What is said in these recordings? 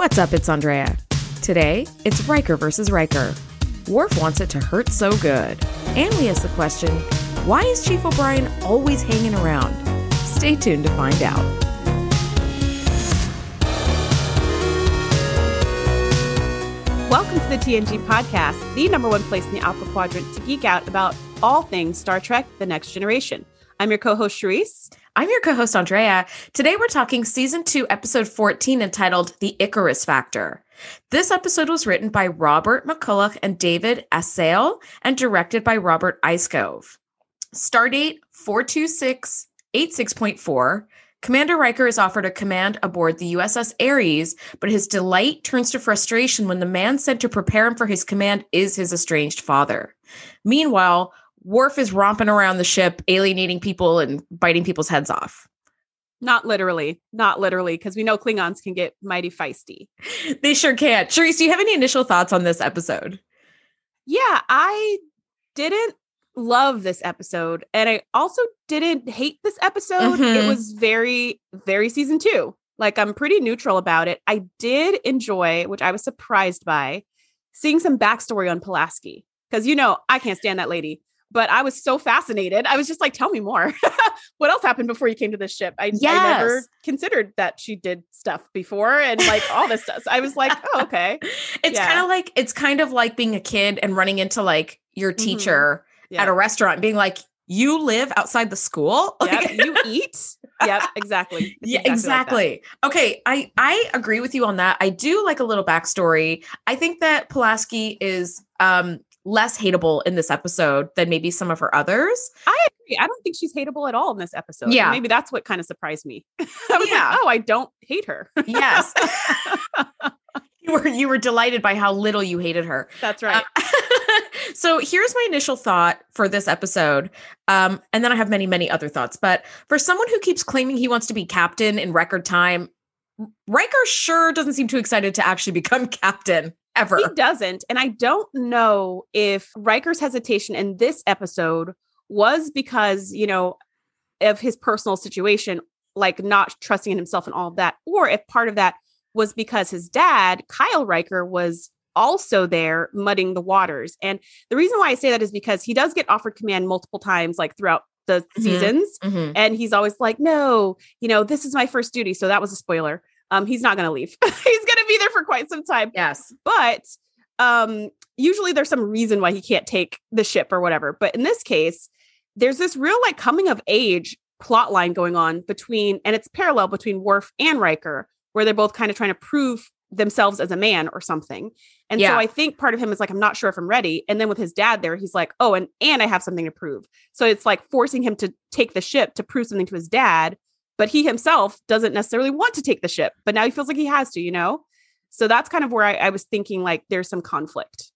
What's up? It's Andrea. Today, it's Riker versus Riker. Worf wants it to hurt so good. And we ask the question why is Chief O'Brien always hanging around? Stay tuned to find out. Welcome to the TNG podcast, the number one place in the Alpha Quadrant to geek out about all things Star Trek The Next Generation. I'm your co host, Shereese. I'm your co host, Andrea. Today, we're talking season two, episode 14, entitled The Icarus Factor. This episode was written by Robert McCullough and David Assael and directed by Robert Iscove. Stardate 42686.4. Commander Riker is offered a command aboard the USS Ares, but his delight turns to frustration when the man sent to prepare him for his command is his estranged father. Meanwhile, Worf is romping around the ship, alienating people and biting people's heads off. Not literally, not literally, because we know Klingons can get mighty feisty. They sure can. Shereese, do you have any initial thoughts on this episode? Yeah, I didn't love this episode. And I also didn't hate this episode. Mhm. It was very, very season two. Like I'm pretty neutral about it. I did enjoy, which I was surprised by, seeing some backstory on Pulaski. Because you know, I can't stand that lady. But I was so fascinated. I was just like, tell me more. what else happened before you came to this ship? I, I never considered that she did stuff before and like all this stuff. So I was like, oh, okay. It's Yeah. kind of like it's kind of like being a kid and running into like your teacher Yeah. at a restaurant being like, "You live outside the school?" Like- Yep, you eat. Yep, exactly. It's yeah, like that. exactly. Okay, I I agree with you on that. I do like a little backstory. I think that Pulaski is um less hateable in this episode than maybe some of her others. I agree. I don't think she's hateable at all in this episode. Yeah. And maybe that's what kind of surprised me. I was Yeah. like, oh, I don't hate her. Yes. you were you were delighted by how little you hated her. that's right. Um, so here's my initial thought for this episode. Um, and then I have many, many other thoughts. But for someone who keeps claiming he wants to be captain in record time, Riker sure doesn't seem too excited to actually become captain ever. he doesn't. And I don't know if Riker's hesitation in this episode was because, you know, of his personal situation, like not trusting in himself and all of that, or if part of that was because his dad, Kyle Riker, was also there mudding the waters. And the reason why I say that is because he does get offered command multiple times, like throughout the Mhm. seasons. Mhm. And he's always like, no, you know, this is my first duty. So that was a spoiler. Um, he's not going to leave. he's going to be there for quite some time. Yes. But um, usually there's some reason why he can't take the ship or whatever. But in this case, there's this real like coming of age plot line going on between, and it's parallel between Worf and Riker, where they're both kind of trying to prove themselves as a man or something. And Yeah. so I think part of him is like, I'm not sure if I'm ready. And then with his dad there, he's like, oh, and and I have something to prove. So it's like forcing him to take the ship to prove something to his dad, but he himself doesn't necessarily want to take the ship. But now he feels like he has to, you know? So that's kind of where I, I was thinking like there's some conflict.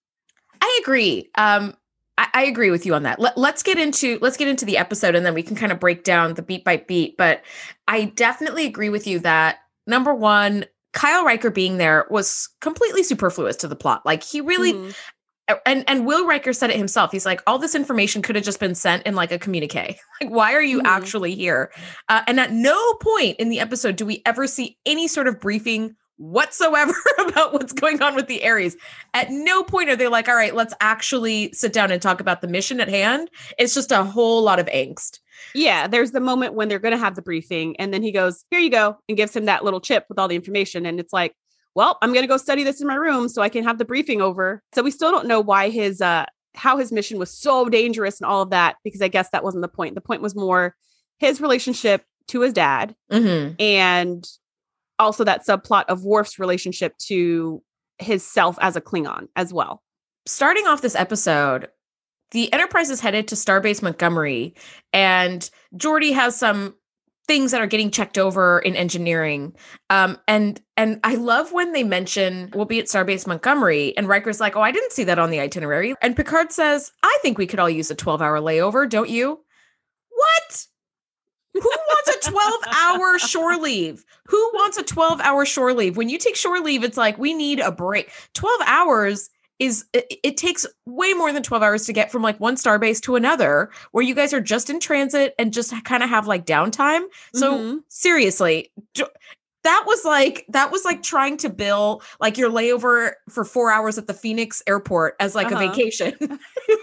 I agree. Um, I, I agree with you on that. Let, let's get into let's get into the episode and then we can kind of break down the beat by beat. But I definitely agree with you that number one, Kyle Riker being there was completely superfluous to the plot. Like he really Mhm. And and Will Riker said it himself. He's like, all this information could have just been sent in like a communique. Like, why are you Mhm. actually here? Uh, and at no point in the episode do we ever see any sort of briefing whatsoever about what's going on with the Ares. At no point are they like, all right, let's actually sit down and talk about the mission at hand. It's just a whole lot of angst. Yeah, there's the moment when they're going to have the briefing, and then he goes, "Here you go," and gives him that little chip with all the information, and it's like, "Well, I'm going to go study this in my room so I can have the briefing over." So we still don't know why his uh how his mission was so dangerous and all of that because I guess that wasn't the point. The point was more his relationship to his dad Mm-hmm. and also that subplot of Worf's relationship to his self as a Klingon as well. starting off this episode, the Enterprise is headed to Starbase Montgomery, and Geordi has some things that are getting checked over in engineering. Um, and and I love when they mention we'll be at Starbase Montgomery, and Riker's like, "Oh, I didn't see that on the itinerary." And Picard says, "I think we could all use a twelve-hour layover, don't you?" What? Who wants a 12 hour shore leave? Who wants a 12 hour shore leave? When you take shore leave, it's like we need a break. 12 hours is it, it takes way more than 12 hours to get from like one starbase to another where you guys are just in transit and just kind of have like downtime. So Mhm. seriously, Jo- that was like that was like trying to bill like your layover for four hours at the Phoenix airport as like Uh-huh. a vacation.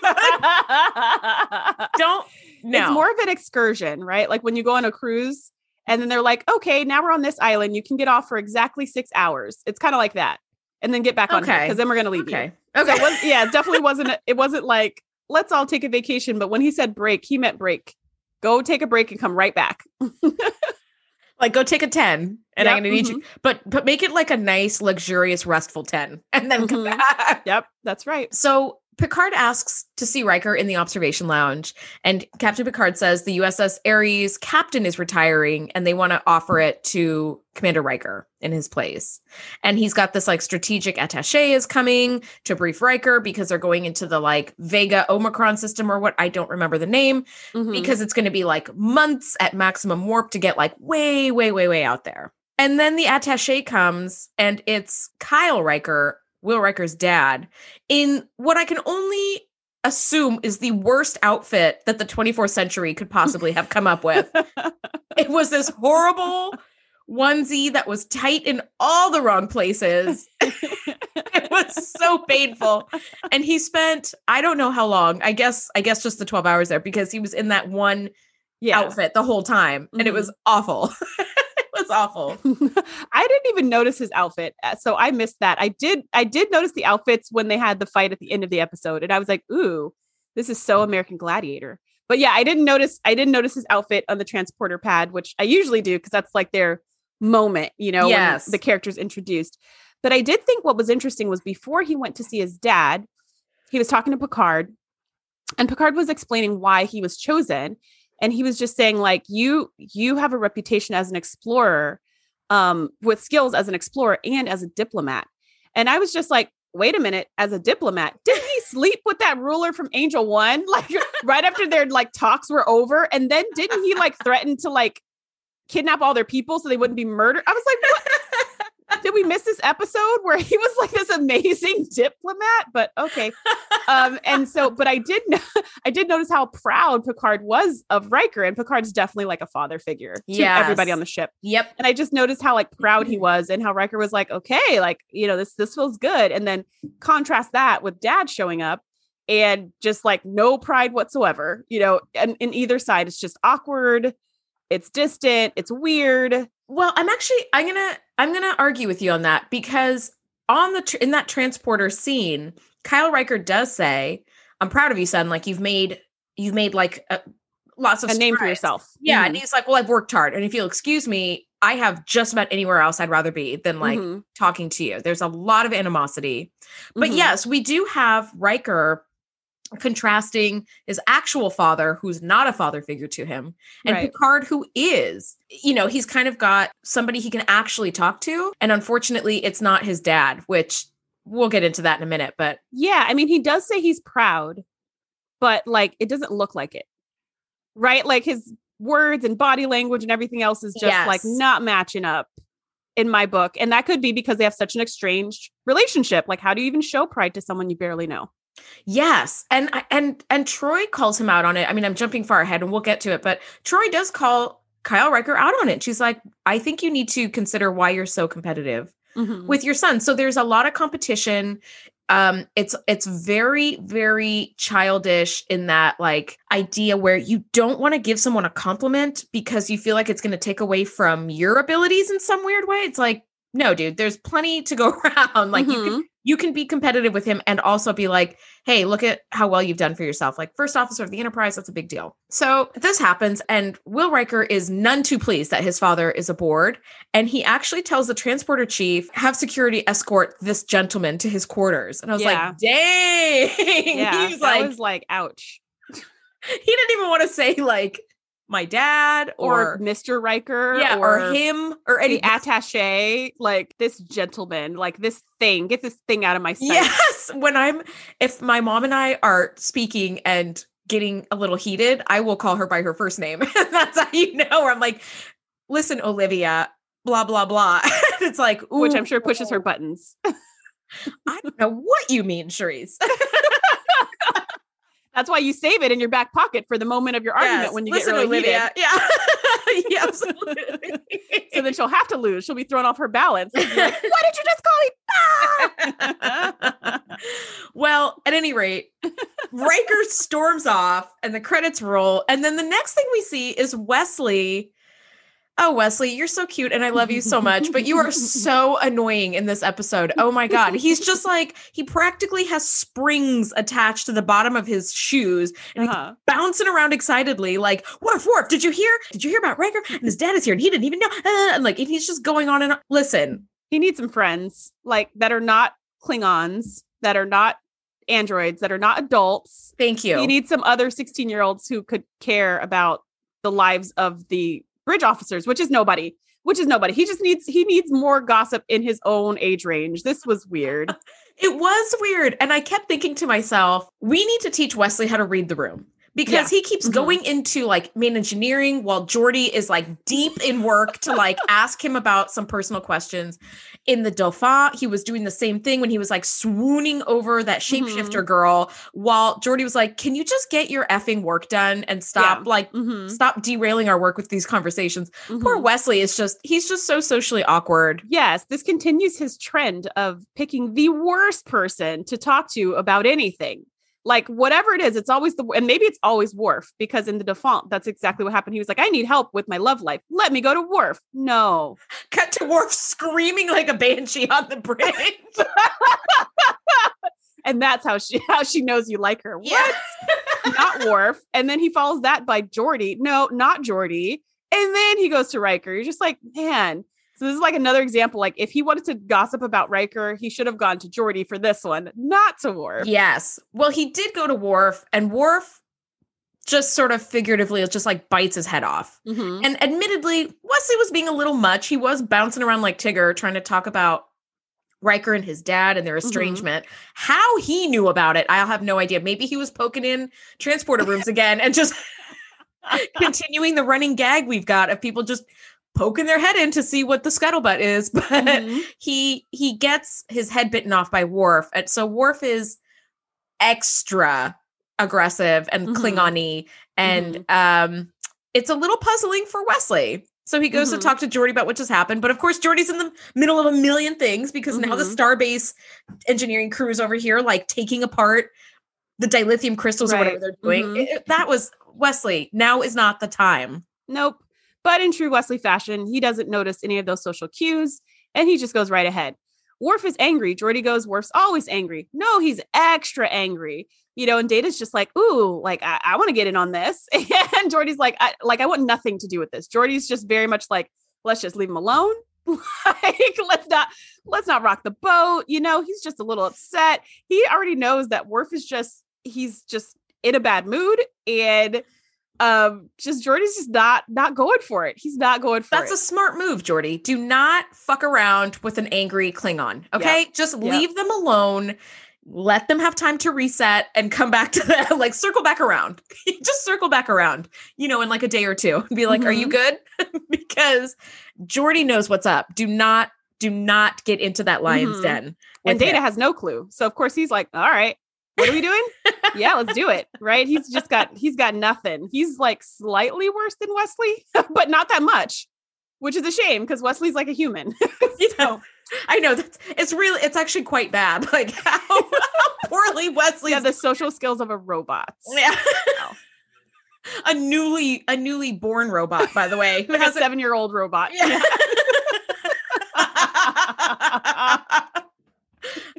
Don't no. It's more of an excursion, right? Like when you go on a cruise and then they're like, okay, now we're on this island. You can get off for exactly six hours. It's kind of like that. And then get back on Okay. because then we're gonna leave okay. you. Okay. So was, yeah, it definitely wasn't a- it wasn't like let's all take a vacation, but when he said break, he meant break. Go take a break and come right back. like go take a 10 and I'm gonna need you. But but make it like a nice, luxurious, restful 10 and then come Mhm. back. Yep, that's right. So Picard asks to see Riker in the observation lounge, and Captain Picard says the USS Ares captain is retiring and they want to offer it to Commander Riker in his place. And he's got this like strategic attache is coming to brief Riker because they're going into the like Vega Omicron system or what I don't remember the name Mhm. because it's going to be like months at maximum warp to get like way, way, way, way out there. And then the attache comes and it's Kyle Riker, Will Riker's dad, in what I can only assume is the worst outfit that the 24th century could possibly have come up with. It was this horrible onesie that was tight in all the wrong places. it was so painful. And he spent I don't know how long. I guess I guess just the 12 hours there because he was in that one yeah. outfit the whole time and it mm-hmm. was awful. was awful. I didn't even notice his outfit, uh, so I missed that. I did. I did notice the outfits when they had the fight at the end of the episode, and I was like, "Ooh, this is so American Gladiator." But yeah, I didn't notice. I didn't notice his outfit on the transporter pad, which I usually do because that's like their moment, you know, Yes. when the character's introduced. But I did think what was interesting was before he went to see his dad, he was talking to Picard, and Picard was explaining why he was chosen and he was just saying like you you have a reputation as an explorer um with skills as an explorer and as a diplomat. And i was just like wait a minute as a diplomat? Didn't he sleep with that ruler from angel one like right after their like talks were over? And then didn't he like threaten to like kidnap all their people so they wouldn't be murdered? I was like what did we miss this episode where he was like this amazing diplomat? But okay. Um and so but i did know i did notice how proud picard was of riker and picard's definitely like a father figure to everybody on the ship. Yep. and i just noticed how like proud he was and how riker was like okay like you know this this feels good. And then contrast that with dad showing up and just like no pride whatsoever you know and in either side it's just awkward it's distant it's weird. Well, I'm actually I'm going to I'm going to argue with you on that because on the tr- in that transporter scene, Kyle Riker does say, "I'm proud of you, son. Like you've made you've made like a, lots of a name for yourself Yeah, Mhm. and he's like, "Well, I've worked hard, and if you'll excuse me, I have just about anywhere else I'd rather be than like Mhm. talking to you." There's a lot of animosity, but Mhm. yes, we do have Riker contrasting his actual father, who's not a father figure to him, and Right. Picard, who is. You know, he's kind of got somebody he can actually talk to, and unfortunately, it's not his dad, which we'll get into that in a minute. But Yeah, I mean, he does say he's proud, but like it doesn't look like it. Right? Like his words and body language and everything else is just like not matching up in my book. And that could be because they have such an estranged relationship. Like, how do you even show pride to someone you barely know? Yes, and and and Troi calls him out on it. I mean, I'm jumping far ahead, and we'll get to it, but Troi does call Kyle Riker out on it. She's like, "I think you need to consider why you're so competitive Mhm. with your son." So there's a lot of competition. Um, it's it's very very childish in that like idea where you don't want to give someone a compliment because you feel like it's going to take away from your abilities in some weird way. It's like, no, dude, there's plenty to go around. Like you can Mhm. you can be competitive with him and also be like, hey, look at how well you've done for yourself. Like, first officer of the Enterprise, that's a big deal. So this happens, and Will Riker is none too pleased that his father is aboard. And he actually tells the transporter chief, have security escort this gentleman to his quarters. And I was Yeah. like, dang. yeah, he was like, was like, ouch. he didn't even want to say like my dad Or, or, Mr. Riker, yeah, or, him or any attache, like this gentleman, like this thing, get this thing out of my sight. Yes. When I'm, if my mom and I are speaking and getting a little heated, I will call her by her first name. That's how you know. I'm like, listen, Olivia, blah, blah, blah. it's like, Which I'm sure pushes her buttons. I don't know what you mean, Shereese. That's why you save it in your back pocket for the moment of your argument Yes. when you listen, get really Olivia. heated. yeah, absolutely. so then she'll have to lose. She'll be thrown off her balance. like, Why did you just call me? Ah! well, at any rate, Riker storms off and the credits roll. And then the next thing we see is Wesley. Oh, Wesley, you're so cute and I love you so much, but you are so annoying in this episode. Oh my God. He's just like, he practically has springs attached to the bottom of his shoes and Uh-huh. bouncing around excitedly, like, Worf, Worf, did you hear? Did you hear about Riker? And his dad is here and he didn't even know. Uh, and like, and he's just going on and on. Listen, He needs some friends like that are not Klingons, that are not androids, that are not adults. thank you. He needs some other 16 year olds who could care about the lives of the bridge officers, which is nobody. Which is nobody. He just needs he needs more gossip in his own age range. This was weird. It was weird. And I kept thinking to myself, we need to teach Wesley how to read the room because Yeah. he keeps Mhm. going into like main engineering while Geordi is like deep in work to like ask him about some personal questions. In the Dauphin, he was doing the same thing when he was like swooning over that shapeshifter girl while Geordi was like, Can you just get your effing work done and stop like Mhm, stop derailing our work with these conversations? Poor mhm. Wesley is just he's just so socially awkward. Yes, this continues his trend of picking the worst person to talk to about anything. Like whatever it is, it's always the and maybe it's always Worf because in the default, that's exactly what happened. He was like, "I need help with my love life. Let me go to Worf." No, Cut to Worf screaming like a banshee on the bridge. and that's how she how she knows you like her. Yeah. What? not Worf. And then he follows that by Geordi. No, not Geordi. And then he goes to Riker. You're just like, man. So this is like another example. Like if he wanted to gossip about Riker, he should have gone to Geordi for this one, not to Worf. Yes. Well, he did go to Worf, and Worf just sort of figuratively just like bites his head off. Mhm. And admittedly, Wesley was being a little much. He was bouncing around like Tigger, trying to talk about Riker and his dad and their estrangement. How he knew about it, I'll have no idea. Maybe he was poking in transporter rooms again and just continuing the running gag we've got of people just poking their head in to see what the scuttlebutt is. But Mhm. he he gets his head bitten off by Worf, and so Worf is extra aggressive and Mhm. Klingon-y, and um, it's a little puzzling for Wesley. So he goes to talk to Geordi about what just happened, but of course Geordi's in the middle of a million things because now the Mhm. Starbase engineering crew is over here, like taking apart the dilithium crystals or whatever they're doing. Mhm. It- it- that was Wesley. Now is not the time. Nope. But in true Wesley fashion, he doesn't notice any of those social cues and he just goes right ahead. Worf is angry. Geordi goes, Worf's always angry. No, he's extra angry. You know, and Data's just like, ooh, like I, I want to get in on this. And Geordi's like, I like I want nothing to do with this. Geordi's just very much like, let's just leave him alone. like, let's not let's not rock the boat. You know, he's just a little upset. He already knows that Worf is just he's just in a bad mood and um just Geordi's just not not going for it. He's not going for That's it. a smart move, Geordi. Do not fuck around with an angry Klingon. Okay, just Yep. leave them alone. Let them have time to reset and come back to that. Like circle back around. just circle back around. You know, in like a day or two. Be like, "Are you good?" because Geordi knows what's up. Do not, do not get into that lion's Mhm. den. and Data him. has no clue. So of course he's like, all right, what are we doing? yeah, let's do it. Right. He's just got he's got nothing. He's like slightly worse than Wesley, but not that much. Which is a shame because Wesley's like a human. You know, I know that's it's really it's actually quite bad. Like how, how poorly Wesley's yeah, the social skills of a robot. Yeah. Wow. a newly a newly born robot, by the way, who Like has a seven year old robot. Yeah.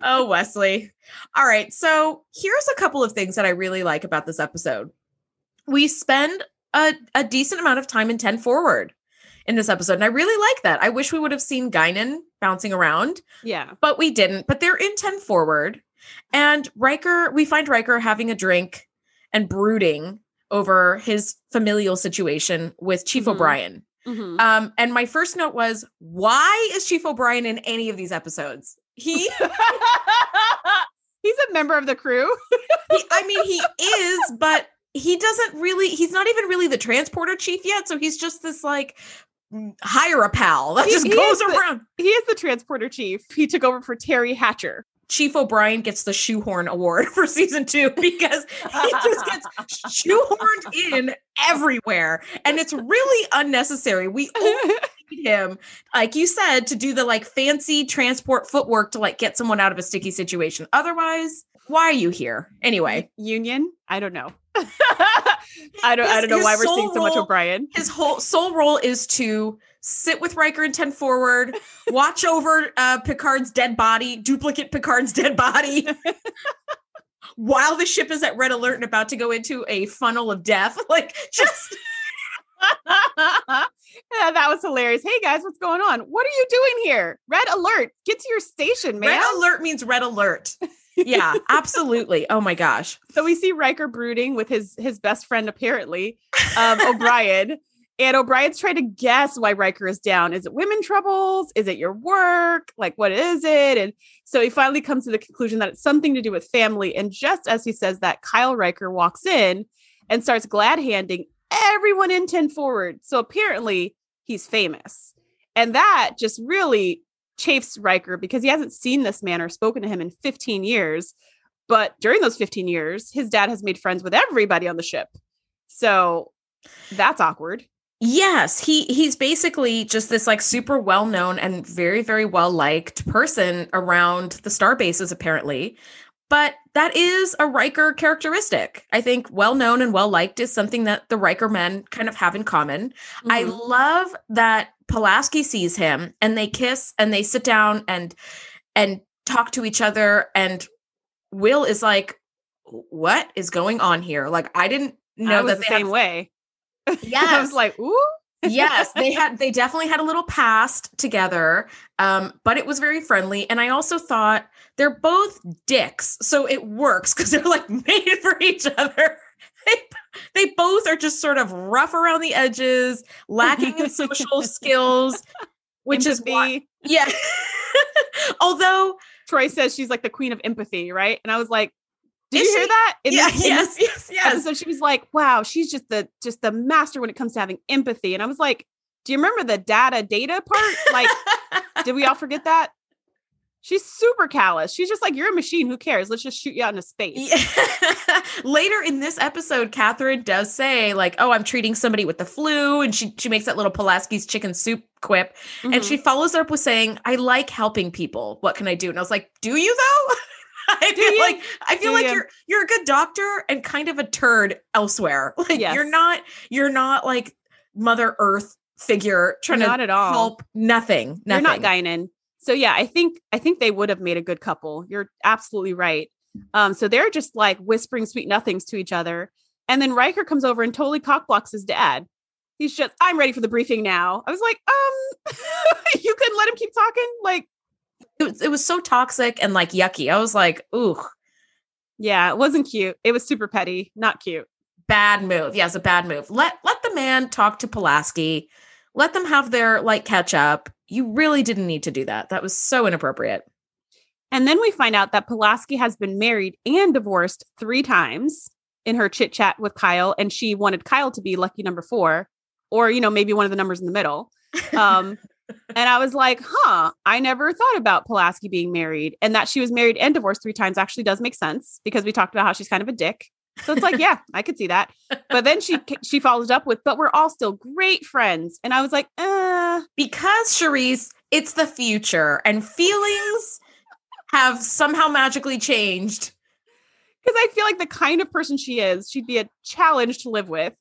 Oh, Wesley. All right. So here's a couple of things that I really like about this episode. We spend a, a decent amount of time in 10 forward in this episode. And I really like that. I wish we would have seen Guinan bouncing around, Yeah. but we didn't. But they're in 10 forward. And Riker, we find Riker having a drink and brooding over his familial situation with Chief Mhm. O'Brien. Mhm. Um, and my first note was, why is Chief O'Brien in any of these episodes? He, He's a member of the crew. he I mean, he is, but he doesn't really, he's not even really the transporter chief yet. So he's just this like mm, hire a pal that He- just he goes is the- around. He is the transporter chief. He took over for Teri Hatcher. Chief O'Brien gets the shoehorn award for season two because he just gets shoehorned in everywhere. And it's really unnecessary. We only need him, like you said, to do the like fancy transport footwork to like get someone out of a sticky situation. Otherwise, why are you here? Anyway. Union? I don't know. I don't his, I don't know why we're seeing so much O'Brien. His whole sole role is to sit with Riker and 10 forward, watch over uh, Picard's dead body, duplicate Picard's dead body. while the ship is at red alert and about to go into a funnel of death. Like just yeah, that was hilarious. Hey guys, what's going on? What are you doing here? Red alert. Get to your station, man. Red alert means red alert. yeah, absolutely. Oh my gosh. So we see Riker brooding with his his best friend apparently, um, O'Brien. And O'Brien's trying to guess why Riker is down. Is it women troubles? Is it your work? Like, what is it? And so he finally comes to the conclusion that it's something to do with family. And just as he says that, Kyle Riker walks in and starts glad handing everyone in 10 forward. So apparently he's famous. And that just really chafes Riker because he hasn't seen this man or spoken to him in 15 years. But during those 15 years, his dad has made friends with everybody on the ship. So that's awkward. Yes, he he's basically just this like super well-known and very very well-liked person around the star bases apparently. But that is a Riker characteristic. I think well-known and well-liked is something that the Riker men kind of have in common. Mm-hmm. I love that Pulaski sees him and they kiss and they sit down and and talk to each other and Will is like what is going on here? Like I didn't know that the same had- way yeah, I was like, ooh. Yes, they had they definitely had a little past together. Um, but it was very friendly. And I also thought they're both dicks. So it works because they're like made for each other. They, they both are just sort of rough around the edges, lacking in social skills, which empathy. is why, yeah. Although Troi says she's like the queen of empathy, right? And I was like, did Is you hear that? In yeah, this, yes, yes, yes. So she was like, "Wow, she's just the just the master when it comes to having empathy." And I was like, "Do you remember the data data part? Like, did we all forget that?" She's super callous. She's just like, "You're a machine. Who cares? Let's just shoot you out into space." Yeah. Later in this episode, Katherine does say, "Like, oh, I'm treating somebody with the flu," and she she makes that little Pulaski's chicken soup quip, mm-hmm. and she follows up with saying, "I like helping people. What can I do?" And I was like, "Do you though?" I feel like I feel Do like you? you're you're a good doctor and kind of a turd elsewhere. Like yes. you're not you're not like Mother Earth figure trying not to at all. help nothing. Nothing. You're not Guinan. So yeah, I think I think they would have made a good couple. You're absolutely right. Um, so they're just like whispering sweet nothings to each other. And then Riker comes over and totally cockblocks his dad. He's just, I'm ready for the briefing now. I was like, um, you couldn't let him keep talking. Like, it was, it was so toxic and like yucky. I was like, ooh. Yeah, it wasn't cute. It was super petty, not cute. Bad move. Yes, a bad move. Let let the man talk to Pulaski. Let them have their like catch up. You really didn't need to do that. That was so inappropriate. And then we find out that Pulaski has been married and divorced three times in her chit chat with Kyle, and she wanted Kyle to be lucky number four, or you know maybe one of the numbers in the middle. Um, and I was like, huh, I never thought about Pulaski being married and that she was married and divorced three times actually does make sense because we talked about how she's kind of a dick. So it's like, yeah, I could see that. But then she she followed up with, but we're all still great friends. And I was like, uh because Shereese, it's the future and feelings have somehow magically changed. Because I feel like the kind of person she is, she'd be a challenge to live with.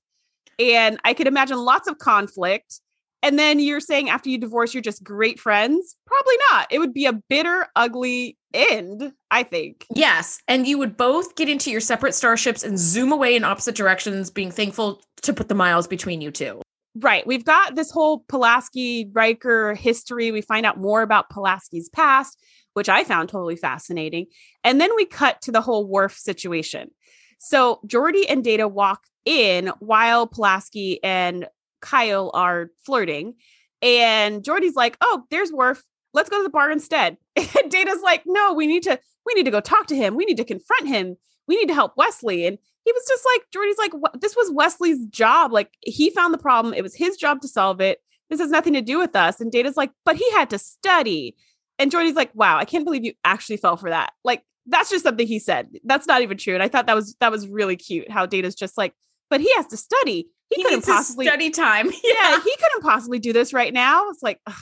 And I could imagine lots of conflict and then you're saying after you divorce, you're just great friends? Probably not. It would be a bitter, ugly end, I think. Yes. And you would both get into your separate starships and zoom away in opposite directions, being thankful to put the miles between you two. Right. We've got this whole Pulaski Riker history. We find out more about Pulaski's past, which I found totally fascinating. And then we cut to the whole Worf situation. So Geordi and Data walk in while Pulaski and Kyle are flirting. And Geordi's like, oh, there's Worf. Let's go to the bar instead. And Data's like, no, we need to, we need to go talk to him. We need to confront him. We need to help Wesley. And he was just like, Geordi's like, this was Wesley's job. Like he found the problem. It was his job to solve it. This has nothing to do with us. And Data's like, but he had to study. And Geordi's like, wow, I can't believe you actually fell for that. Like, that's just something he said. That's not even true. And I thought that was that was really cute how Data's just like, but he has to study. He, He couldn't possibly study time. yeah, he couldn't possibly do this right now. It's like, ugh.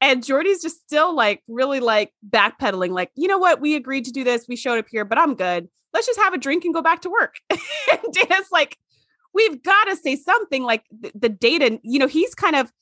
and Geordi's just still like really like backpedaling, like, you know what? We agreed to do this. We showed up here, but I'm good. Let's just have a drink and go back to work. and Data's like, we've got to say something like the, the data, you know, he's kind of,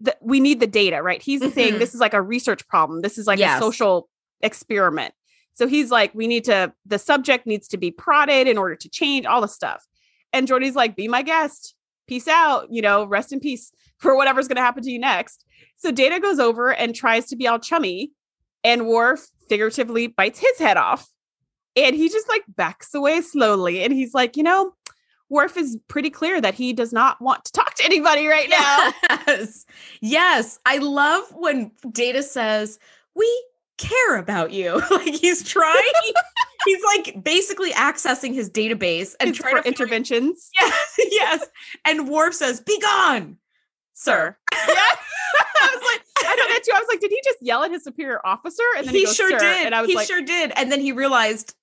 the, we need the data, right? He's saying Mhm. this is like a research problem. This is like Yes. a social experiment. So he's like, we need to, the subject needs to be prodded in order to change all the stuff. And Geordi's like, be my guest. Peace out. You know, rest in peace for whatever's going to happen to you next. So Data goes over and tries to be all chummy, and Worf figuratively bites his head off. And he just like backs away slowly. And he's like, you know, Worf is pretty clear that he does not want to talk to anybody right now. Yes. Yes. I love when Data says, We care about you. like he's trying, he's like basically accessing his database and trying for to find- interventions. Yes, yes. And Worf says, Be gone, sir. Yeah. I was like, I know that too. I was like, did he just yell at his superior officer? And then he, he goes, sure "Sir," did. And I was he like, sure did. And then he realized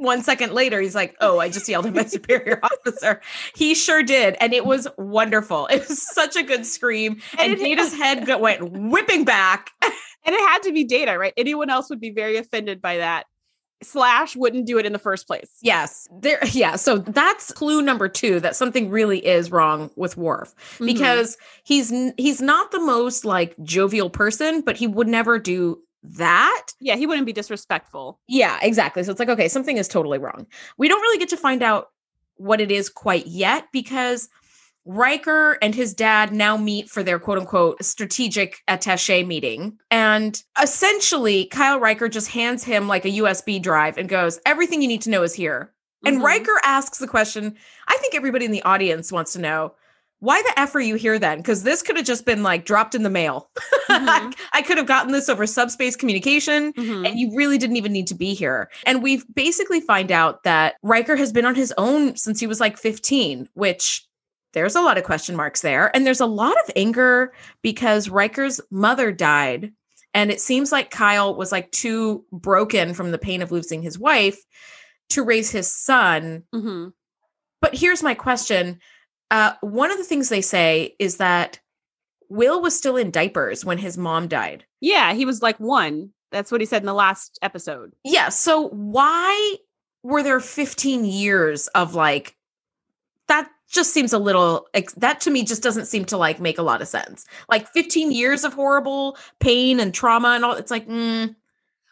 one second later, he's like, "Oh, I just yelled at my superior officer." He sure did, and it was wonderful. It was such a good scream, and, And Data's head went whipping back. And it had to be data, right? Anyone else would be very offended by that. Slash wouldn't do it in the first place. Yes, there. Yeah, so that's clue number two that something really is wrong with Worf Mhm. because he's he's not the most like jovial person, but he would never do that. yeah, he wouldn't be disrespectful. Yeah, exactly. So it's like, okay, something is totally wrong. We don't really get to find out what it is quite yet because Riker and his dad now meet for their quote unquote strategic attache meeting. And essentially, Kyle Riker just hands him like a USB drive and goes, everything you need to know is here. And Mhm. Riker asks the question I think everybody in the audience wants to know. Why the F are you here then? Because this could have just been like dropped in the mail. Mhm. I could have gotten this over subspace communication Mhm. and you really didn't even need to be here. And we've basically find out that Riker has been on his own since he was like 15, which there's a lot of question marks there. And there's a lot of anger because Riker's mother died. And it seems like Kyle was like too broken from the pain of losing his wife to raise his son. Mhm. But here's my question. Uh, one of the things they say is that Will was still in diapers when his mom died. Yeah, he was like one. That's what he said in the last episode. Yeah. So why were there 15 years of like just seems a little that to me just doesn't seem to like make a lot of sense. Like 15 years of horrible pain and trauma and all it's like mm,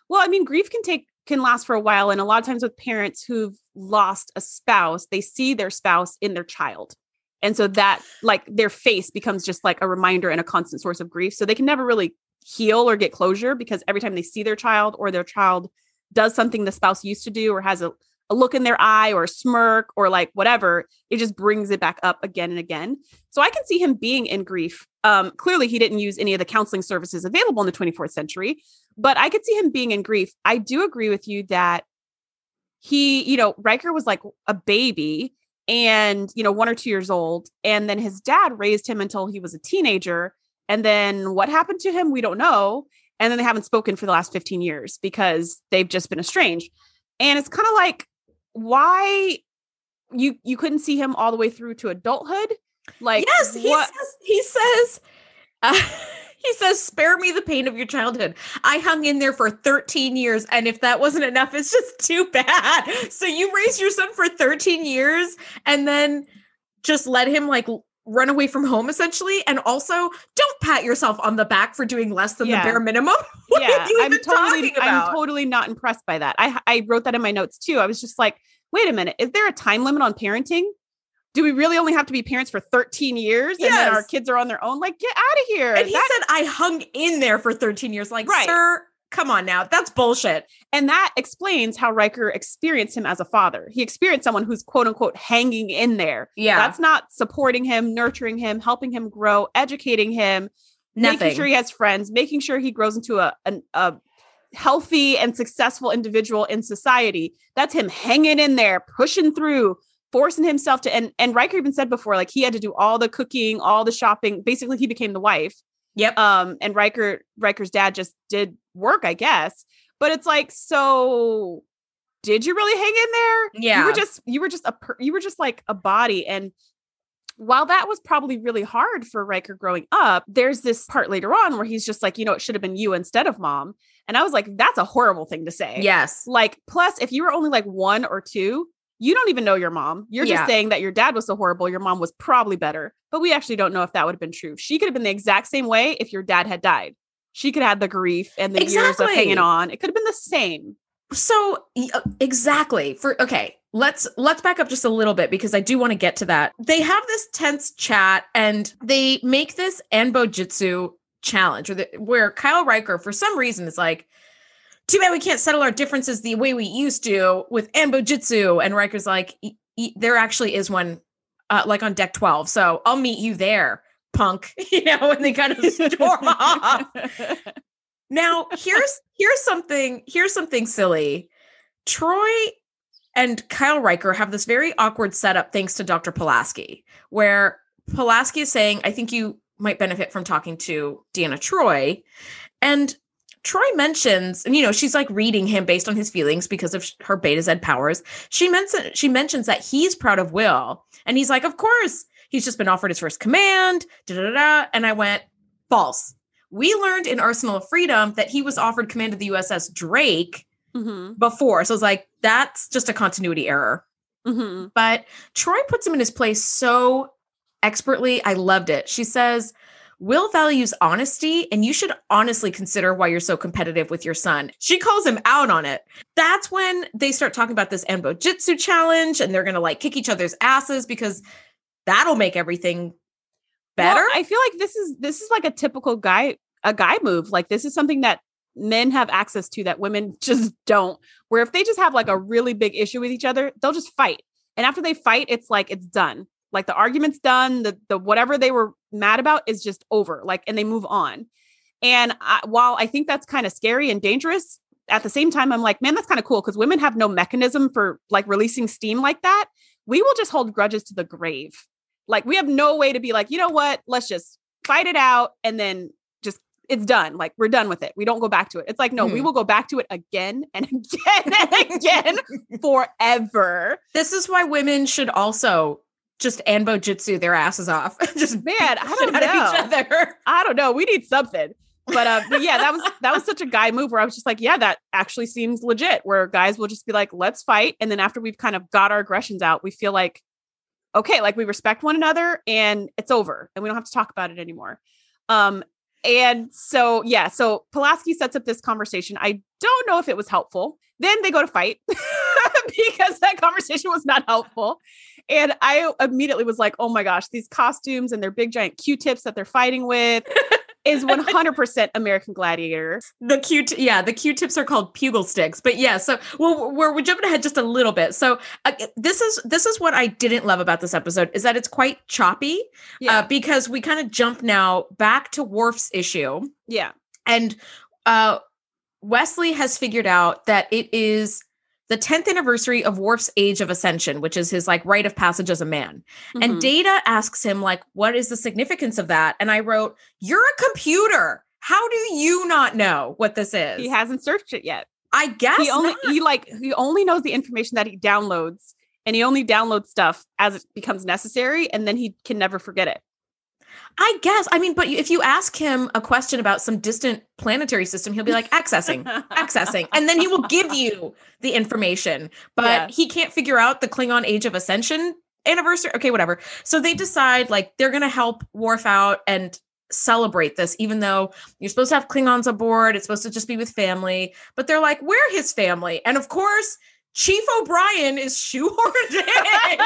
Well, I mean, grief can take can last for a while, and a lot of times with parents who've lost a spouse, they see their spouse in their child, and so that like their face becomes just like a reminder and a constant source of grief. So they can never really heal or get closure because every time they see their child or their child does something the spouse used to do or has a, a look in their eye or a smirk or like whatever, it just brings it back up again and again. So I can see him being in grief. Um, clearly, he didn't use any of the counseling services available in the 24th century, but I could see him being in grief. I do agree with you that he, you know, Riker was like a baby and, you know, one or two years old. And then his dad raised him until he was a teenager. And then what happened to him, we don't know. And then they haven't spoken for the last 15 years because they've just been estranged. And it's kind of like, why you you couldn't see him all the way through to adulthood? Like yes, he what says he says uh, he says spare me the pain of your childhood. I hung in there for 13 years and if that wasn't enough it's just too bad. So you raised your son for 13 years and then just let him like run away from home essentially and also don't pat yourself on the back for doing less than Yeah. the bare minimum. What yeah, are you I'm even totally talking about? I'm totally not impressed by that. I I wrote that in my notes too. I was just like, wait a minute, is there a time limit on parenting? Do we really only have to be parents for 13 years and then our kids are on their own? Like, get out of here. and he said I hung in there for 13 years like Right. sir come on now. That's bullshit. and that explains how Riker experienced him as a father. He experienced someone who's quote unquote hanging in there. Yeah. That's not supporting him, nurturing him, helping him grow, educating him, Nothing. making sure he has friends, making sure he grows into a, an, a healthy and successful individual in society. That's him hanging in there, pushing through, forcing himself to. And and Riker even said before, like he had to do all the cooking, all the shopping. Basically, he became the wife Yep. Um, and Riker Riker's dad just did work, I guess. But it's like, so did you really hang in there? Yeah. You were just you were just a per- you were just like a body and while that was probably really hard for Riker growing up, there's this part later on where he's just like, you know, it should have been you instead of mom. And I was like, that's a horrible thing to say. Yes. Like, plus, if you were only like one or two, you don't even know your mom. You're Yeah. just saying that your dad was so horrible, your mom was probably better. But we actually don't know if that would have been true. She could have been the exact same way if your dad had died. She could have had the grief and the years of hanging on. It could have been the same. So uh, exactly for okay, let's let's back up just a little bit because I do want to get to that. They have this tense chat and they make this Anbo Jitsu challenge, or the, where Kyle Riker for some reason is like, "Too bad we can't settle our differences the way we used to with Anbo Jitsu," and Riker's like, "E- e- "There actually is one, uh, like on deck twelve, so I'll meet you there." Punk, you know, and they kind of storm off. Now, here's here's something here's something silly. Troi and Kyle Riker have this very awkward setup thanks to Dr. Pulaski, where Pulaski is saying, I think you might benefit from talking to Deanna Troi. And Troi mentions, and you know, she's like reading him based on his feelings because of her Betazed powers. She mentions she mentions that he's proud of Will. And he's like, Of course, he's just been offered his first command. Da, da, da. And I went, false. We learned in Arsenal of Freedom that he was offered command of the USS Drake Mhm, before. So I was like, that's just a continuity error. mhm. But Troi puts him in his place so expertly. I loved it. She says, Will values honesty, and you should honestly consider why you're so competitive with your son. She calls him out on it. That's when they start talking about this Enbo Jitsu challenge, and they're gonna like kick each other's asses because that'll make everything better. Well, I feel like this is this is like a typical guy a guy move. Like this is something that men have access to that women just don't. Where if they just have like a really big issue with each other, they'll just fight. And after they fight, it's like it's done. Like the argument's done, the the whatever they were mad about is just over. Like and they move on. And I, while I think that's kind of scary and dangerous, at the same time I'm like, man, that's kind of cool because women have no mechanism for like releasing steam like that. We will just hold grudges to the grave. Like we have no way to be like, you know what? Let's just fight it out and then just it's done. Like we're done with it. We don't go back to it. It's like, no, we Mhm. will go back to it again and again and again forever. this is why women should also just Anbo Jitsu their asses off. just Man, I don't of each know. other. I don't know. We need something. But uh but yeah, that was that was such a guy move where I was just like, yeah, that actually seems legit. Where guys will just be like, let's fight. And then after we've kind of got our aggressions out, we feel like, okay, like we respect one another and it's over and we don't have to talk about it anymore. Um, and so yeah, so Pulaski sets up this conversation. I don't know if it was helpful. Then they go to fight because that conversation was not helpful. And I immediately was like, oh my gosh, these costumes and their big giant Q-tips that they're fighting with is 100% American Gladiator. The Q, yeah, the Q-tips are called pugil sticks. But yeah, so well, we're we're jumping ahead just a little bit. So uh, this is this is what I didn't love about this episode is that it's quite choppy. Yeah. Uh, because we kind of jump now back to Worf's issue, yeah. and uh, Wesley has figured out that it is the 10th anniversary of Worf's age of ascension, which is his like rite of passage as a man. And Mhm. Data asks him, like, what is the significance of that? And I wrote, You're a computer. How do you not know what this is? he hasn't searched it yet. I guess he only not. he like he only knows the information that he downloads and he only downloads stuff as it becomes necessary and then he can never forget it. I guess. I mean, but if you ask him a question about some distant planetary system, he'll be like, accessing, accessing. And then he will give you the information. But Yeah. he can't figure out the Klingon Age of Ascension anniversary. Okay, whatever. So they decide like they're going to help Worf out and celebrate this, even though you're supposed to have Klingons aboard. It's supposed to just be with family. But they're like, we're his family. And of course, Chief O'Brien is shoehorned in. You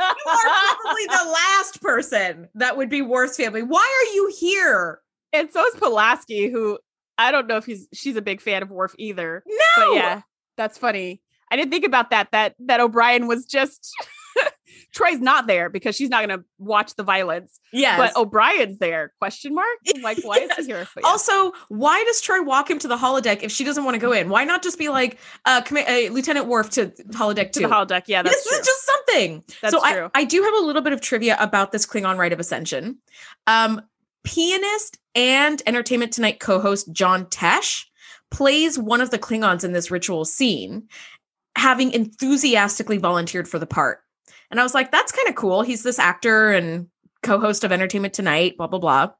are probably the last person that would be Worf's family. Why are you here? and so is Pulaski, who I don't know if he's she's a big fan of Worf either. No. But yeah, that's funny. I didn't think about that. That that O'Brien was just Troi's not there because she's not going to watch the violence. Yes. But O'Brien's there? Question mark. Like, why is he here? Yeah. also, why does Troi walk him to the holodeck if she doesn't want to go in? Why not just be like, uh, comma- uh Lieutenant Worf to holodeck to the holodeck. Yeah, that's this true. is just something. That's so true. I, I do have a little bit of trivia about this Klingon rite of ascension. Um, pianist and Entertainment Tonight co host John Tesh plays one of the Klingons in this ritual scene, having enthusiastically volunteered for the part. And I was like, that's kind of cool. He's this actor and co host of Entertainment Tonight, blah, blah, blah.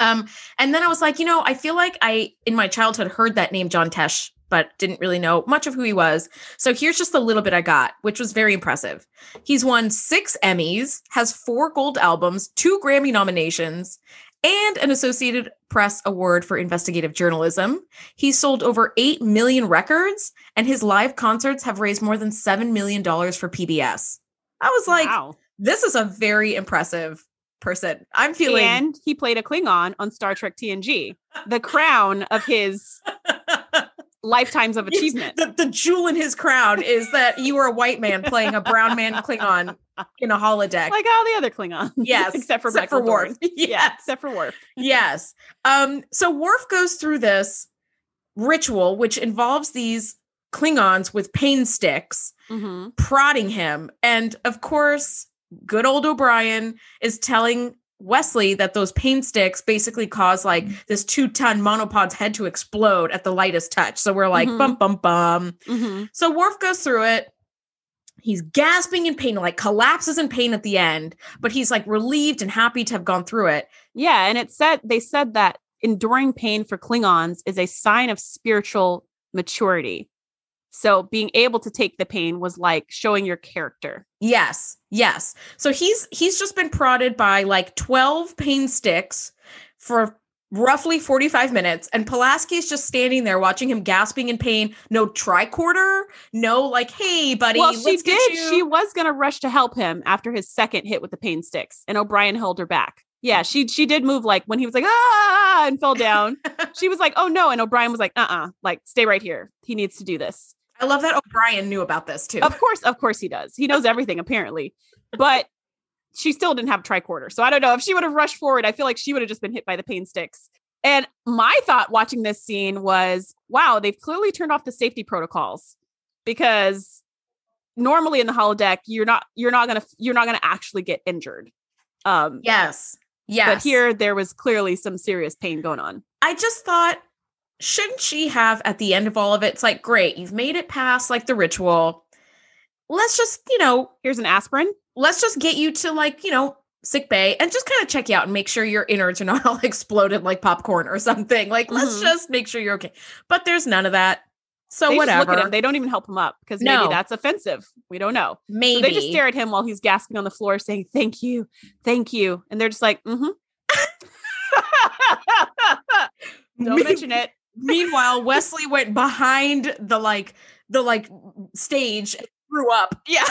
Um, and then I was like, you know, I feel like I, in my childhood, heard that name John Tesh, but didn't really know much of who he was. So here's just a little bit I got, which was very impressive. He's won six Emmys, has four gold albums, two Grammy nominations, and an Associated Press Award for Investigative Journalism. He sold over 8 million records, and his live concerts have raised more than $7 million for PBS. I was like, wow. this is a very impressive person. I'm feeling. And he played a Klingon on Star Trek TNG, the crown of his lifetimes of achievement. The, the jewel in his crown is that you were a white man playing a brown man Klingon in a holodeck. Like all the other Klingons. Yes. except for except for Worf. Yes. Yeah, except for Worf. yes. Um, so Worf goes through this ritual, which involves these Klingons with pain sticks mm-hmm. prodding him. And of course, good old O'Brien is telling Wesley that those pain sticks basically cause like mm-hmm. this two ton monopod's head to explode at the lightest touch. So we're like, mm-hmm. bum, bum, bum. Mm-hmm. So Worf goes through it. He's gasping in pain, like collapses in pain at the end, but he's like relieved and happy to have gone through it. Yeah. And it said, they said that enduring pain for Klingons is a sign of spiritual maturity. So being able to take the pain was like showing your character. Yes. Yes. So he's he's just been prodded by like 12 pain sticks for roughly 45 minutes and Pulaski is just standing there watching him gasping in pain. No tricorder, no like, hey buddy, well, she did. She was gonna rush to help him after his second hit with the pain sticks, and O'Brien held her back. Yeah, she she did move like when he was like ah and fell down. she was like, oh no, and O'Brien was like, uh uh-uh, uh, like stay right here. He needs to do this. I love that O'Brien knew about this too. Of course, of course he does. He knows everything apparently. But she still didn't have tricorder. So I don't know if she would have rushed forward. I feel like she would have just been hit by the pain sticks. And my thought watching this scene was, wow, they've clearly turned off the safety protocols because normally in the holodeck you're not you're not going to you're not going to actually get injured. Um Yes. Yes. But here there was clearly some serious pain going on. I just thought shouldn't she have at the end of all of it? It's like, great, you've made it past like the ritual. Let's just, you know, here's an aspirin. Let's just get you to like, you know, sick bay and just kind of check you out and make sure your innards are not all exploded like popcorn or something. Like, mm-hmm. let's just make sure you're okay. But there's none of that. So they whatever. Look at him. They don't even help him up because maybe no. that's offensive. We don't know. Maybe so they just stare at him while he's gasping on the floor, saying "Thank you, thank you," and they're just like, "Mm-hmm." don't mention it. Meanwhile, Wesley went behind the like the like stage and threw up. Yeah.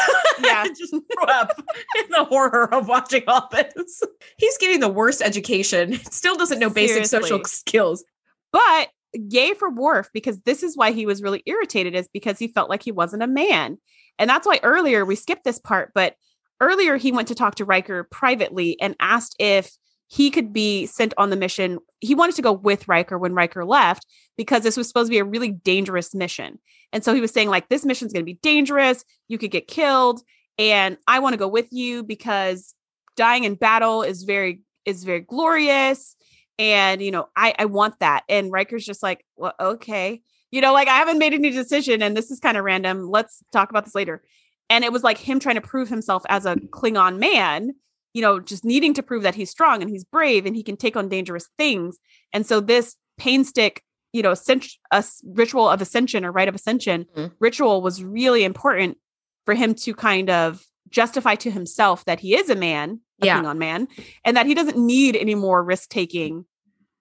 Yeah. just threw up in the horror of watching all this. He's getting the worst education. Still doesn't know basic Seriously. social skills. But yay for Worf, because this is why he was really irritated, is because he felt like he wasn't a man. And that's why earlier we skipped this part, but earlier he went to talk to Riker privately and asked if he could be sent on the mission. He wanted to go with Riker when Riker left because this was supposed to be a really dangerous mission. And so he was saying, like, this mission's going to be dangerous. You could get killed. And I want to go with you because dying in battle is very, is very glorious. And, you know, I, I want that. And Riker's just like, well, okay. You know, like I haven't made any decision and this is kind of random. Let's talk about this later. And it was like him trying to prove himself as a Klingon man you know, just needing to prove that he's strong and he's brave and he can take on dangerous things. And so this pain stick, you know, a ritual of ascension or rite of ascension mm-hmm. ritual was really important for him to kind of justify to himself that he is a man, a yeah. on man, and that he doesn't need any more risk taking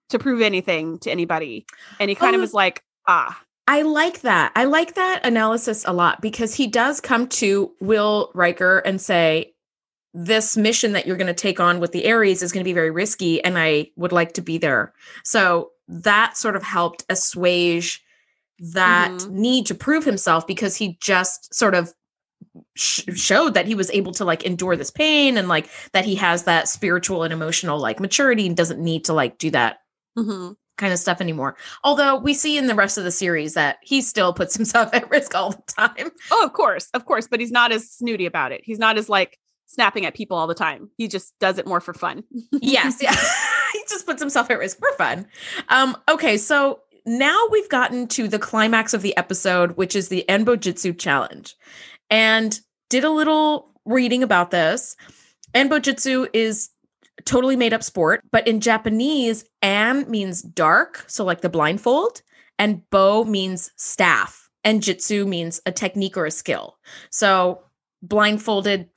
to prove anything to anybody. And he kind of is like, ah. I like that. I like that analysis a lot because he does come to Will Riker and say, this mission that you're going to take on with the Aries is going to be very risky and I would like to be there. So that sort of helped assuage that mm-hmm. need to prove himself because he just sort of sh- showed that he was able to like endure this pain and like that he has that spiritual and emotional like maturity and doesn't need to like do that mm-hmm. kind of stuff anymore. Although we see in the rest of the series that he still puts himself at risk all the time. Oh, of course, of course, but he's not as snooty about it. He's not as like snapping at people all the time. He just does it more for fun. yes, yeah. He just puts himself at risk for fun. Um, okay, so now we've gotten to the climax of the episode, which is the Anbo-jytsu challenge. And did a little reading about this. Anbo-jytsu is totally made up sport, but in Japanese, an means dark, so like the blindfold, and bo means staff, and jitsu means a technique or a skill. So blindfolded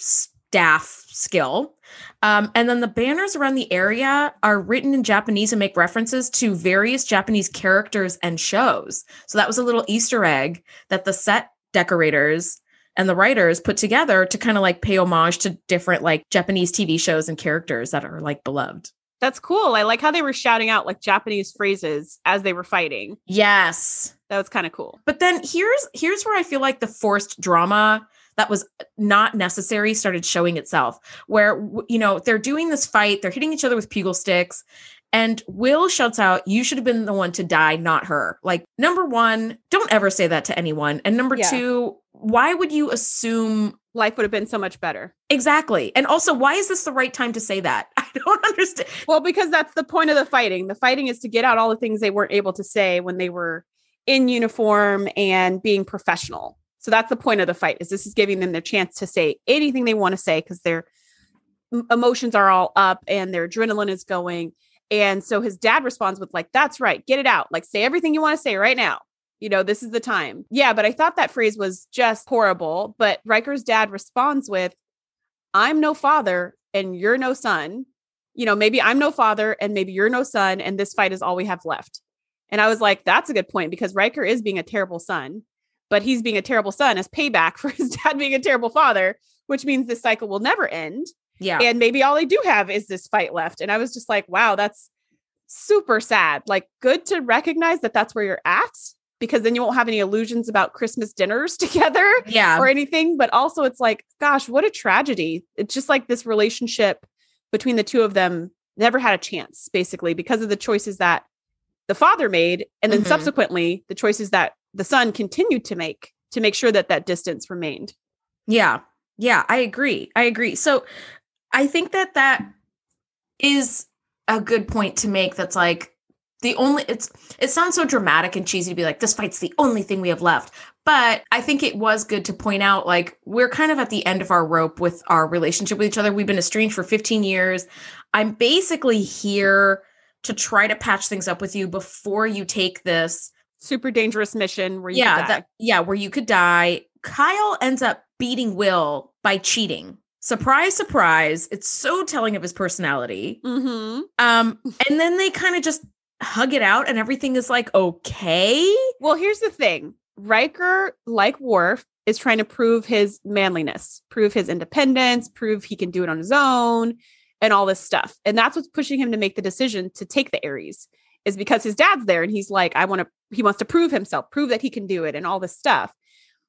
staff skill. Um, and then the banners around the area are written in Japanese and make references to various Japanese characters and shows. So that was a little Easter egg that the set decorators and the writers put together to kind of like pay homage to different like Japanese TV shows and characters that are like beloved. That's cool. I like how they were shouting out like Japanese phrases as they were fighting. Yes. That was kind of cool. But then here's here's where I feel like the forced drama that was not necessary started showing itself where you know they're doing this fight they're hitting each other with pugil sticks and will shouts out you should have been the one to die not her. Like number one don't ever say that to anyone and number yeah. two why would you assume life would have been so much better. Exactly and also why is this the right time to say that? I don't understand well because that's the point of the fighting. The fighting is to get out all the things they weren't able to say when they were in uniform and being professional so that's the point of the fight is this is giving them their chance to say anything they want to say because their emotions are all up and their adrenaline is going. And so his dad responds with like, that's right, get it out. Like say everything you want to say right now. You know, this is the time. Yeah, but I thought that phrase was just horrible. But Riker's dad responds with, I'm no father and you're no son. You know, maybe I'm no father and maybe you're no son, and this fight is all we have left. And I was like, that's a good point because Riker is being a terrible son but he's being a terrible son as payback for his dad being a terrible father, which means this cycle will never end. Yeah. And maybe all they do have is this fight left. And I was just like, wow, that's super sad. Like, good to recognize that that's where you're at because then you won't have any illusions about Christmas dinners together yeah. or anything. But also, it's like, gosh, what a tragedy. It's just like this relationship between the two of them never had a chance, basically, because of the choices that the father made. And then mm-hmm. subsequently, the choices that the son continued to make to make sure that that distance remained. Yeah. Yeah, I agree. I agree. So I think that that is a good point to make that's like the only it's it sounds so dramatic and cheesy to be like this fight's the only thing we have left but i think it was good to point out like we're kind of at the end of our rope with our relationship with each other we've been estranged for 15 years i'm basically here to try to patch things up with you before you take this super dangerous mission where you yeah that, yeah where you could die. Kyle ends up beating will by cheating. Surprise surprise it's so telling of his personality. Mm-hmm. um and then they kind of just hug it out and everything is like okay? Well here's the thing. Riker like Worf is trying to prove his manliness prove his independence prove he can do it on his own and all this stuff. And that's what's pushing him to make the decision to take the Aries is because his dad's there and he's like, I want to, he wants to prove himself, prove that he can do it and all this stuff.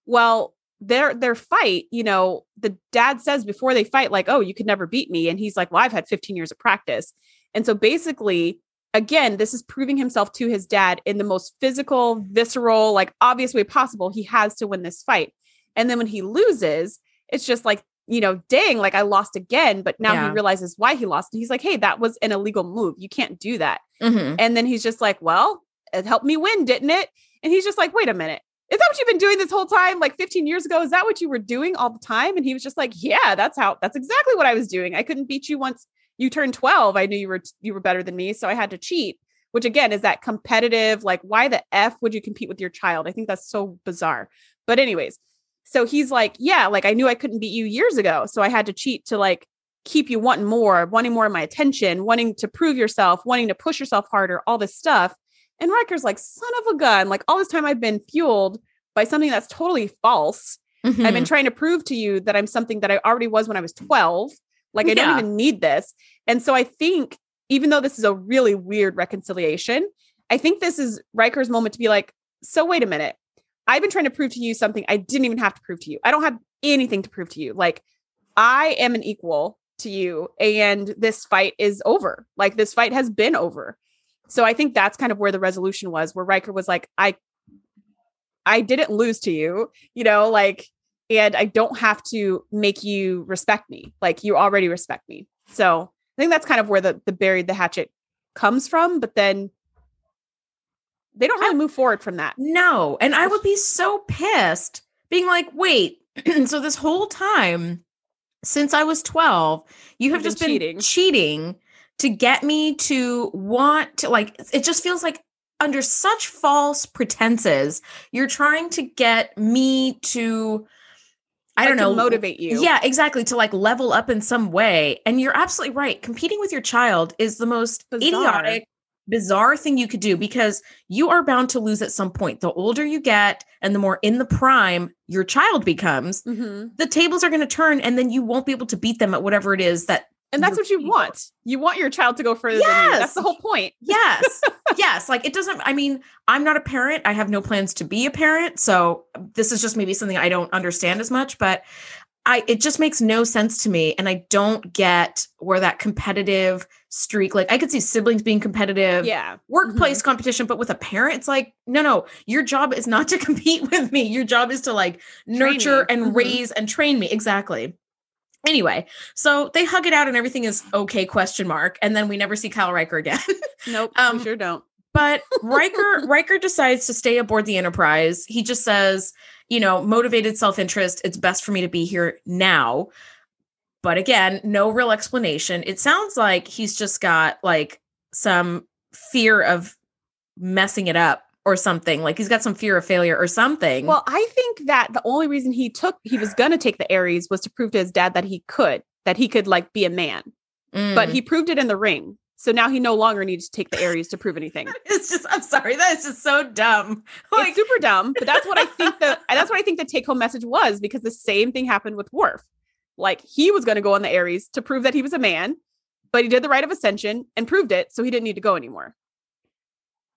Well, their their fight, you know, the dad says before they fight, like, oh, you could never beat me. And he's like, Well, I've had 15 years of practice. And so basically, again, this is proving himself to his dad in the most physical, visceral, like obvious way possible. He has to win this fight. And then when he loses, it's just like you know, dang, like I lost again. But now yeah. he realizes why he lost. And he's like, hey, that was an illegal move. You can't do that. Mm-hmm. And then he's just like, well, it helped me win, didn't it? And he's just like, wait a minute. Is that what you've been doing this whole time? Like 15 years ago? Is that what you were doing all the time? And he was just like, yeah, that's how, that's exactly what I was doing. I couldn't beat you once you turned 12. I knew you were, you were better than me. So I had to cheat, which again is that competitive, like, why the F would you compete with your child? I think that's so bizarre. But, anyways, so he's like, yeah, like I knew I couldn't beat you years ago. So I had to cheat to like keep you wanting more, wanting more of my attention, wanting to prove yourself, wanting to push yourself harder, all this stuff. And Riker's like, son of a gun, like all this time I've been fueled by something that's totally false. Mm-hmm. I've been mm-hmm. trying to prove to you that I'm something that I already was when I was 12. Like I yeah. don't even need this. And so I think, even though this is a really weird reconciliation, I think this is Riker's moment to be like, so wait a minute. I've been trying to prove to you something I didn't even have to prove to you. I don't have anything to prove to you. Like, I am an equal to you, and this fight is over. Like, this fight has been over. So I think that's kind of where the resolution was, where Riker was like, I, I didn't lose to you, you know, like, and I don't have to make you respect me. Like, you already respect me. So I think that's kind of where the the buried the hatchet comes from, but then they don't really move forward from that. No. And I would be so pissed being like, wait, so this whole time since I was 12, you have just been been cheating. cheating. To get me to want to like it just feels like under such false pretenses you're trying to get me to I Like, don't know motivate you. Yeah, exactly. To like level up in some way. And you're absolutely right. Competing with your child is the most Bizarre. idiotic, bizarre thing you could do because you are bound to lose at some point. The older you get and the more in the prime your child becomes, Mhm. the tables are going to turn and then you won't be able to beat them at whatever it is that And that's what you people. want. You want your child to go further. Yes. That's the whole point. yes yes like it doesn't i mean i'm not a parent i have no plans to be a parent so this is just maybe something i don't understand as much but i it just makes no sense to me and i don't get where that competitive streak like i could see siblings being competitive Yeah. workplace competition but with a parent it's like no no your job is not to compete with me your job is to like nurture me. and Mhm. raise and train me exactly anyway so they hug it out and everything is okay question mark and then we never see kyle Riker again Nope. Um, sure don't. but Riker Riker decides to stay aboard the Enterprise. He just says, you know, motivated self-interest, it's best for me to be here now. But again, no real explanation. It sounds like he's just got like some fear of messing it up or something. Like he's got some fear of failure or something. Well, I think that the only reason he took he was gonna take the Aries was to prove to his dad that he could, that he could like be a man. Mm. But he proved it in the ring. So now he no longer needs to take the Aries to prove anything. it's just I'm sorry, that is just so dumb. Like it's super dumb, but that's what I think the that's what I think the take home message was because the same thing happened with Worf. Like he was going to go on the Aries to prove that he was a man, but he did the rite of ascension and proved it, so he didn't need to go anymore.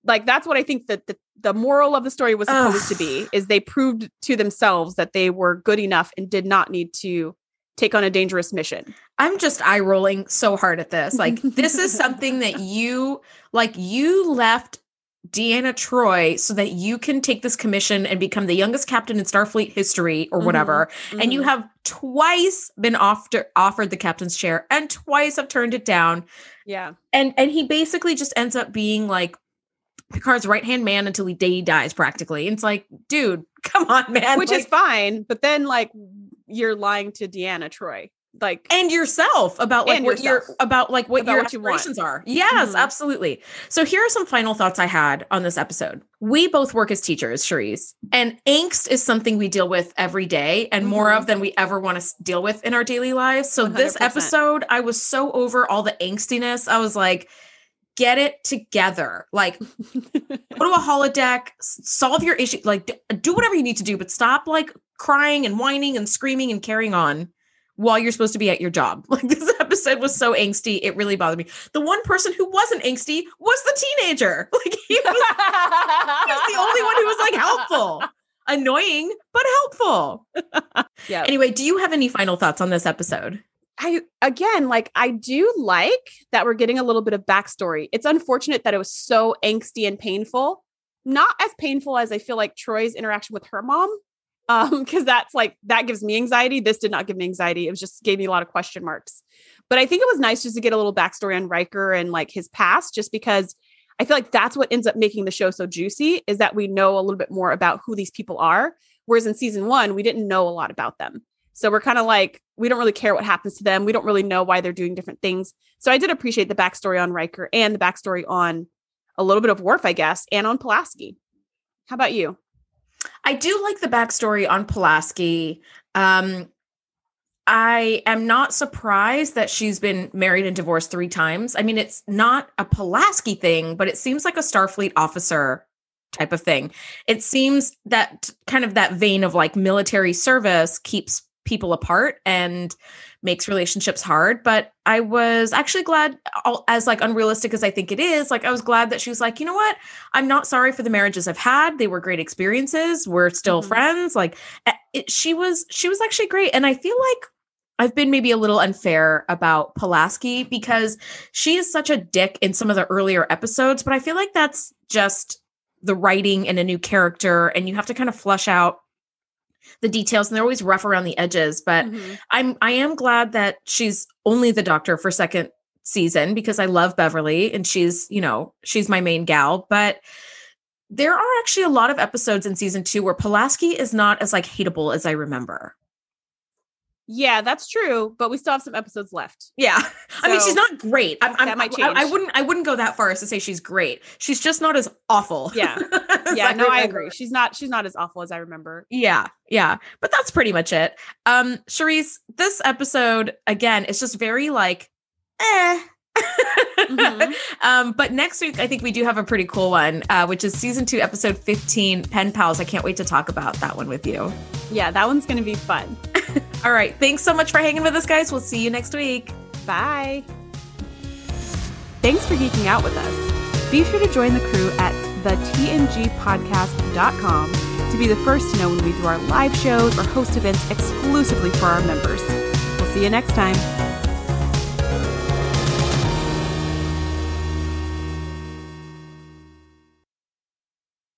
Like that's what I think that the, the moral of the story was supposed to be is they proved to themselves that they were good enough and did not need to take on a dangerous mission. I'm just eye rolling so hard at this. Like, this is something that you like. You left Deanna Troi so that you can take this commission and become the youngest captain in Starfleet history or whatever. And you Mhm. have twice been offered offered the captain's chair and twice have turned it down. yeah. And and he basically just ends up being like Picard's right hand man until he day he dies practically. And it's like, dude, come on, man. Which is fine, but then like you're lying to Deanna Troi. Like and yourself about like what your about like what About your what you are. Yes, Mhm. absolutely. So here are some final thoughts I had on this episode. We both work as teachers, Shereese, and angst is something we deal with every day and more Mhm. of than we ever want to deal with in our daily lives. So this 100%. episode, I was so over all the angstiness. I was like, get it together. Like go to a holodeck, solve your issue, like do whatever you need to do, but stop like crying and whining and screaming and carrying on while you're supposed to be at your job. Like this episode was so angsty, it really bothered me. The one person who wasn't angsty was the teenager. Like he was, he was the only one who was like helpful. Annoying, but helpful. yeah. Anyway, do you have any final thoughts on this episode? I again, like I do like that we're getting a little bit of backstory. It's unfortunate that it was so angsty and painful. Not as painful as I feel like Troi's interaction with her mom. Um, because that's like that gives me anxiety. This did not give me anxiety. It was just gave me a lot of question marks. But I think it was nice just to get a little backstory on Riker and like his past, just because I feel like that's what ends up making the show so juicy is that we know a little bit more about who these people are. Whereas in season one, we didn't know a lot about them. So we're kind of like, we don't really care what happens to them. We don't really know why they're doing different things. So I did appreciate the backstory on Riker and the backstory on a little bit of Worf, I guess, and on Pulaski. How about you? I do like the backstory on Pulaski. Um, I am not surprised that she's been married and divorced three times. I mean, it's not a Pulaski thing, but it seems like a Starfleet officer type of thing. It seems that kind of that vein of like military service keeps people apart and makes relationships hard. But i was actually glad as like unrealistic as i think it is like i was glad that she was like you know what? I'm not sorry for the marriages i've had. They were great experiences. We're still Mhm. friends. Like it, she was she was actually great. And i feel like I've been maybe a little unfair about Pulaski because she is such a dick in some of the earlier episodes, but I feel like that's just the writing and a new character, and you have to kind of flush out the details, and they're always rough around the edges. But Mhm. I'm I am glad that she's only the doctor for second season because I love Beverly and she's, you know, she's my main gal, but there are actually a lot of episodes in season 2 where Pulaski is not as like hateable as I remember. Yeah, that's true, but we still have some episodes left. Yeah. I mean, she's not great. I'm, I'm, that might I, I wouldn't I wouldn't go that far as to say she's great. She's just not as awful. Yeah. as Yeah, no, I agree. She's not she's not as awful as I remember. Yeah, yeah. But that's pretty much it. Um, Shereese, this episode again is just very like eh. Mhm. um, but next week I think we do have a pretty cool one, uh, which is season two, episode 15, Pen Pals. I can't wait to talk about that one with you. Yeah, that one's gonna be fun. All right. Thanks so much for hanging with us, guys. We'll see you next week. Bye. Thanks for geeking out with us. Be sure to join the crew at thetngpodcast.com to be the first to know when we do our live shows or host events exclusively for our members. We'll see you next time.